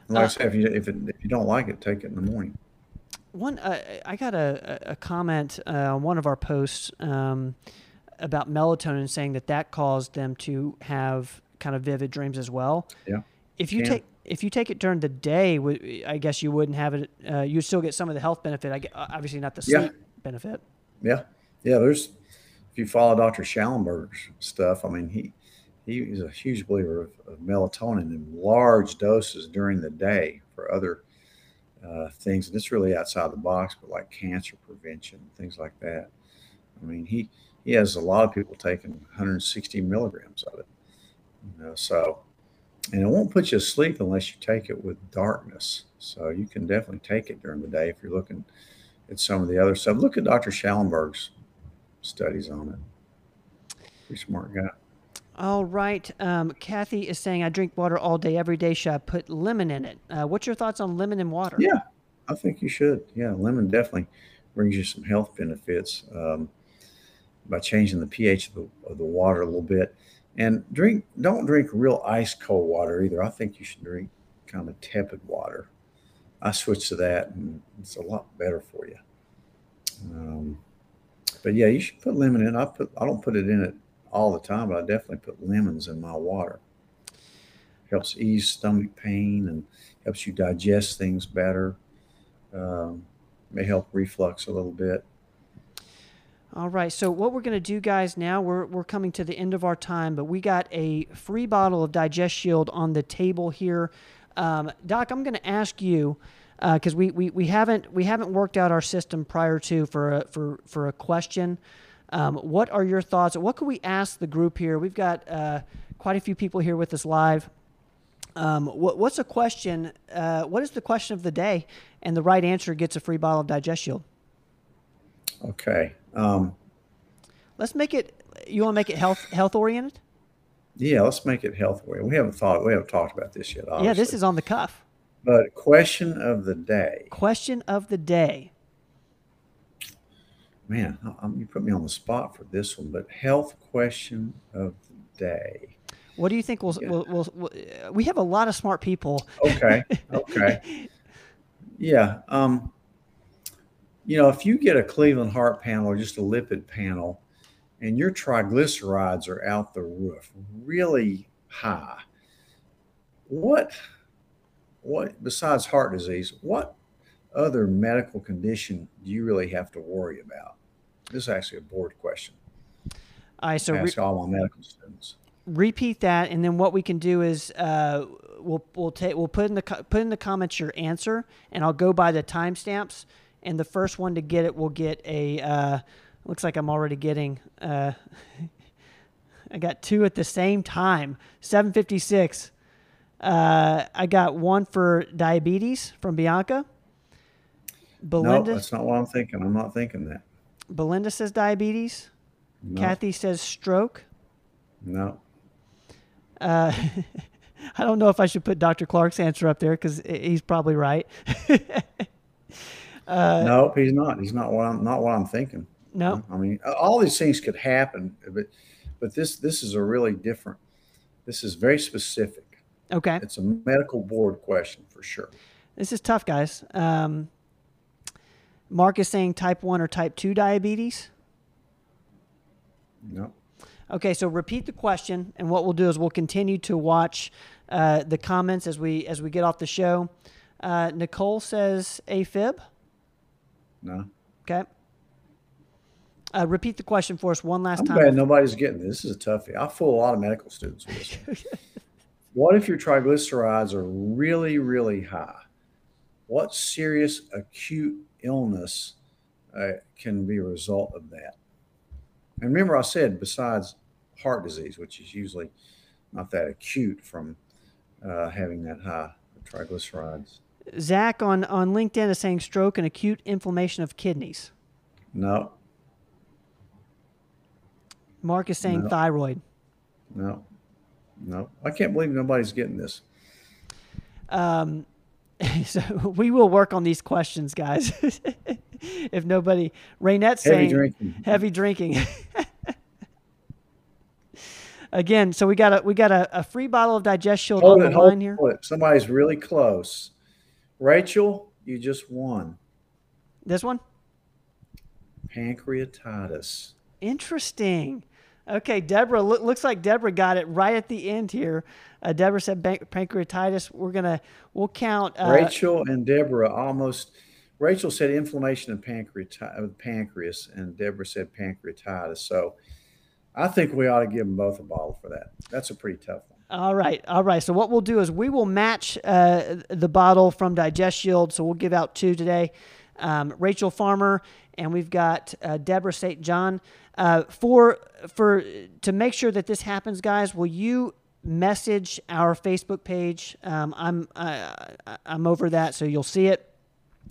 Speaker 2: like uh, I said, if you if, it, if you don't like it, take it in the morning
Speaker 1: one uh, I got a, a comment uh, on one of our posts um, about melatonin, saying that that caused them to have kind of vivid dreams as well.
Speaker 2: Yeah.
Speaker 1: If you take if you take it during the day, I guess you wouldn't have it. Uh, you'd still get some of the health benefit. I get, obviously not the sleep yeah. benefit.
Speaker 2: Yeah, yeah. There's if you follow Dr. Shallenberg's stuff, I mean he he is a huge believer of, of melatonin in large doses during the day for other uh, things, and it's really outside the box, but like cancer prevention, things like that. I mean, he he has a lot of people taking 160 milligrams of it. You know, so and it won't put you asleep unless you take it with darkness. So you can definitely take it during the day if you're looking at some of the other stuff. Look at Dr. Shallenberg's studies on it. Pretty smart guy.
Speaker 1: All right. Um, Kathy is saying, I drink water all day, every day. Should I put lemon in it? Uh, what's your thoughts on lemon and water?
Speaker 2: Yeah, I think you should. Yeah, lemon definitely brings you some health benefits um, by changing the pH of the, of the water a little bit. And drink, don't drink real ice cold water either. I think you should drink kind of tepid water. I switched to that, and it's a lot better for you. Um, but yeah, you should put lemon in. I put I don't put it in it all the time, but I definitely put lemons in my water. Helps ease stomach pain and helps you digest things better. Um, may help reflux a little bit.
Speaker 1: All right. So what we're going to do, guys, now we're we're coming to the end of our time, but we got a free bottle of Digest Shield on the table here. Um, Doc, I'm going to ask you because uh, we, we we haven't we haven't worked out our system prior to for a, for for a question. Um, what are your thoughts? What could we ask the group here? We've got uh, quite a few people here with us live. Um, what, what's a question? Uh, what is the question of the day? And the right answer gets a free bottle of Digest Shield.
Speaker 2: Okay. Um,
Speaker 1: Let's make it. You want to make it health health oriented?
Speaker 2: yeah, let's make it health oriented. We haven't thought. We haven't talked about this yet. Obviously.
Speaker 1: Yeah, this is on the cuff.
Speaker 2: But question of the day.
Speaker 1: Question of the day.
Speaker 2: Man, I- you put me on the spot for this one. But health question of the day.
Speaker 1: What do you think? We'll,
Speaker 2: Yeah.
Speaker 1: we'll, we'll, we'll, we have a lot of smart people.
Speaker 2: Okay. Okay. yeah. Um, you know, if you get a Cleveland heart panel or just a lipid panel, and your triglycerides are out the roof, really high, what, what besides heart disease, what other medical condition do you really have to worry about? This is actually a board question.
Speaker 1: All right, so
Speaker 2: I
Speaker 1: re-
Speaker 2: ask all my medical students.
Speaker 1: repeat that, and then what we can do is uh, we'll we'll take we'll put in the co- put in the comments your answer, and I'll go by the timestamps, and the first one to get it will get a. Uh, looks like I'm already getting. Uh, I got two at the same time. Seven fifty six. Uh, I got one for diabetes from Bianca.
Speaker 2: No,
Speaker 1: Belinda
Speaker 2: that's not what I'm thinking. I'm not thinking that.
Speaker 1: Belinda says diabetes.
Speaker 2: No,
Speaker 1: Kathy says stroke.
Speaker 2: no.
Speaker 1: Uh, I don't know if I should put Dr. Clark's answer up there because he's probably right. Uh,
Speaker 2: no, he's not. He's not what I'm not what I'm thinking.
Speaker 1: no,
Speaker 2: I mean, all these things could happen, but but this this is a really different. This is very specific.
Speaker 1: okay.
Speaker 2: It's a medical board question for sure.
Speaker 1: This is tough, guys. Um, Mark is saying type 1 or type 2 diabetes.
Speaker 2: No,
Speaker 1: Okay, so repeat the question, and what we'll do is we'll continue to watch uh, the comments as we as we get off the show. Uh, Nicole says AFib.
Speaker 2: no.
Speaker 1: Okay. Uh, repeat the question for us one last
Speaker 2: I'm
Speaker 1: time.
Speaker 2: glad nobody's getting this. This is a toughie. I fool a lot of medical students with this. What if your triglycerides are really, really high? What serious acute illness uh, can be a result of that? And remember, I said besides heart disease, which is usually not that acute from uh, having that high triglycerides.
Speaker 1: Zach on, on LinkedIn is saying stroke and acute inflammation of kidneys.
Speaker 2: No,
Speaker 1: Mark is saying
Speaker 2: No.
Speaker 1: thyroid.
Speaker 2: no, no. I can't believe nobody's getting this.
Speaker 1: Um, so we will work on these questions, guys. if nobody, Raynette's
Speaker 2: Heavy
Speaker 1: saying
Speaker 2: drinking.
Speaker 1: heavy drinking. Again, so we got a we got a, a free bottle of Digest Shield
Speaker 2: Hold
Speaker 1: on
Speaker 2: it,
Speaker 1: the line here.
Speaker 2: it. Somebody's really close. Rachel, you just won.
Speaker 1: This one,
Speaker 2: Pancreatitis.
Speaker 1: interesting. Okay, Deborah. Look, looks like Deborah got it right at the end here. Uh, Deborah said pancreatitis. We're gonna we'll count. Uh,
Speaker 2: Rachel and Deborah almost. Rachel said inflammation of pancreati- pancreas, and Deborah said pancreatitis. So, I think we ought to give them both a bottle for that. That's a pretty tough one.
Speaker 1: All right, all right. So what we'll do is we will match uh, the bottle from Digest Shield. So we'll give out two today. Um, Rachel Farmer and we've got uh, Deborah St. John. Uh, for for to make sure that this happens, guys, will you message our Facebook page? Um, I'm I'm over that, so you'll see it.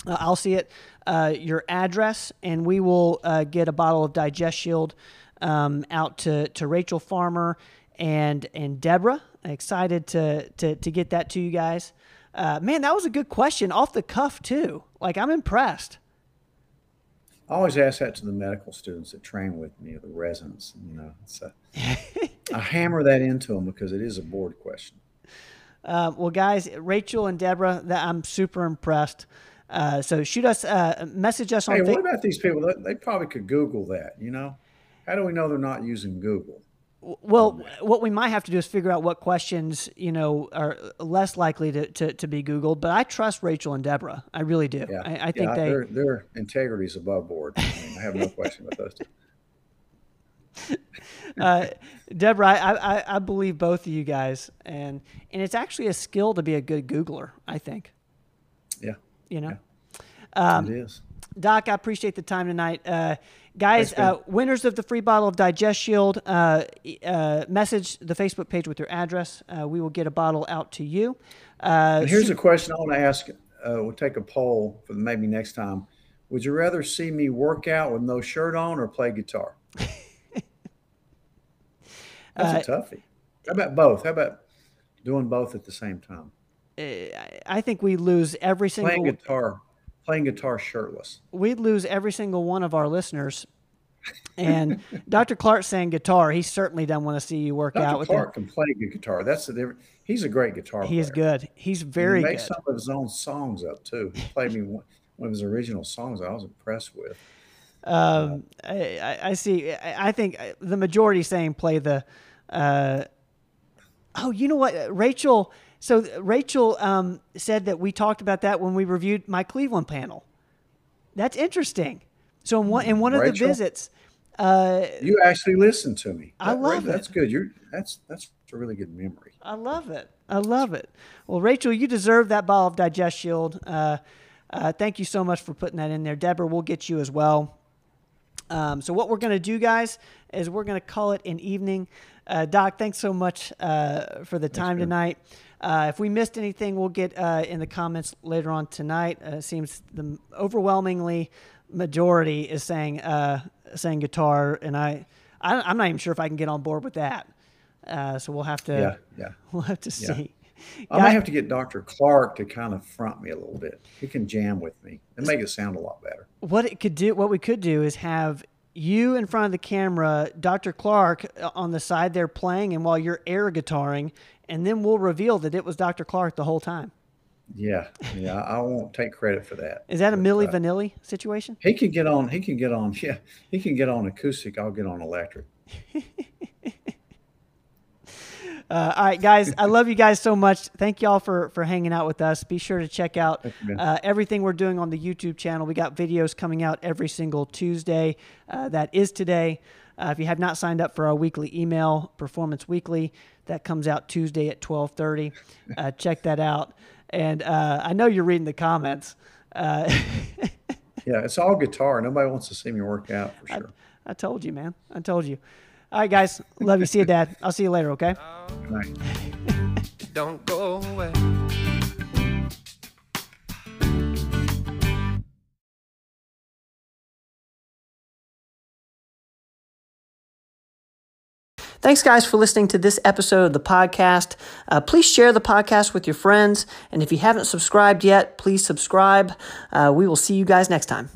Speaker 1: Uh, I'll see it. Uh, your address, and we will uh, get a bottle of Digest Shield um, out to, to Rachel Farmer and and Deborah. Excited to to to get that to you guys. Uh, man, that was a good question, off the cuff too. Like I'm impressed.
Speaker 2: I always ask that to the medical students that train with me, or the residents. You know, it's a, I hammer that into them because it is a board question.
Speaker 1: Uh, well, guys, Rachel and Deborah, that I'm super impressed. Uh, so shoot us, uh, message us on
Speaker 2: Hey, what about these people? They, they probably could Google that. You know, how do we know they're not using Google?
Speaker 1: Well, what we might have to do is figure out what questions you know are less likely to, to, to be Googled. But I trust Rachel and Deborah. I really do.
Speaker 2: Yeah,
Speaker 1: I, I think
Speaker 2: yeah,
Speaker 1: they.
Speaker 2: their their integrity is above board. I, mean, I have no question about those two.
Speaker 1: uh, Deborah, I, I, I believe both of you guys, and and it's actually a skill to be a good Googler. I think.
Speaker 2: Yeah,
Speaker 1: You know,
Speaker 2: Yeah.
Speaker 1: Um,
Speaker 2: it is.
Speaker 1: Doc, I appreciate the time tonight. Uh, Guys, uh, winners of the free bottle of Digest Shield, uh, uh, message the Facebook page with your address. Uh, we will get a bottle out to you. Uh,
Speaker 2: here's a question I want to ask. Uh, we'll take a poll for maybe next time. Would you rather see me work out with no shirt on or play guitar? That's a toughie. How about both? How about doing both at the same time?
Speaker 1: I- I think we lose every single
Speaker 2: Playing guitar, playing guitar shirtless.
Speaker 1: we'd lose every single one of our listeners. And Dr. Clark saying guitar, he certainly doesn't want to see you work out with
Speaker 2: Clark can play good guitar. That's the difference. He's a great guitar
Speaker 1: him.
Speaker 2: player.
Speaker 1: He is good. He's very
Speaker 2: he
Speaker 1: good.
Speaker 2: makes some of his own songs up too. He played me one, one of his original songs. I was impressed with.
Speaker 1: Um, I, I- I see. I I think the majority saying play the. Uh, oh, you know what, Rachel. So Rachel um, said that we talked about that when we reviewed my Cleveland panel. That's interesting. So in one in one of the visits, uh,
Speaker 2: You actually listened to me.
Speaker 1: I
Speaker 2: That-
Speaker 1: love it.
Speaker 2: That's good. You're that's that's a really good memory.
Speaker 1: I love it. I love it. Well, Rachel, you deserve that ball of Digest Shield. Uh, uh, thank you so much for putting that in there. Deborah, we'll get you as well. Um, so what we're going to do, guys, is we're going to call it an evening. Uh, Doc, thanks so much uh, for the time tonight. Uh, if we missed anything, we'll get uh, in the comments later on tonight. Uh, seems the overwhelmingly majority is saying uh, saying guitar, and I, I I'm not even sure if I can get on board with that. Uh, so we'll have to
Speaker 2: Yeah, yeah.
Speaker 1: we'll have to
Speaker 2: Yeah.
Speaker 1: see.
Speaker 2: I might have to get Dr. Clark to kind of front me a little bit. He can jam with me and make it sound a lot better.
Speaker 1: what it could do what we could do is have you in front of the camera dr clark uh, on the side there playing and while you're air guitaring and then we'll reveal that it was dr clark the whole time
Speaker 2: Yeah, yeah. I won't take credit for that.
Speaker 1: is that a
Speaker 2: But,
Speaker 1: milli
Speaker 2: uh,
Speaker 1: vanilli situation
Speaker 2: He can get on. He can get on. Yeah, he can get on acoustic. I'll get on electric.
Speaker 1: uh, all right guys i love you guys so much. Thank y'all for for hanging out with us. Be sure to check out
Speaker 2: Thank you, man.
Speaker 1: uh, everything we're doing on the youtube channel. We got videos coming out every single tuesday uh, that is today. Uh, if you have not signed up for our weekly email performance weekly that comes out tuesday at 12.30 uh, check that out. And uh, i know you're reading the comments. Uh,
Speaker 2: Yeah, it's all guitar. Nobody wants to see me work out for sure.
Speaker 1: i told you man. I told you all right guys love you see you dad i'll see you later okay
Speaker 2: Good.
Speaker 4: Don't go away.
Speaker 1: Thanks, guys, for listening to this episode of the podcast. Uh, please share the podcast with your friends. And if you haven't subscribed yet, please subscribe. Uh, we will see you guys next time.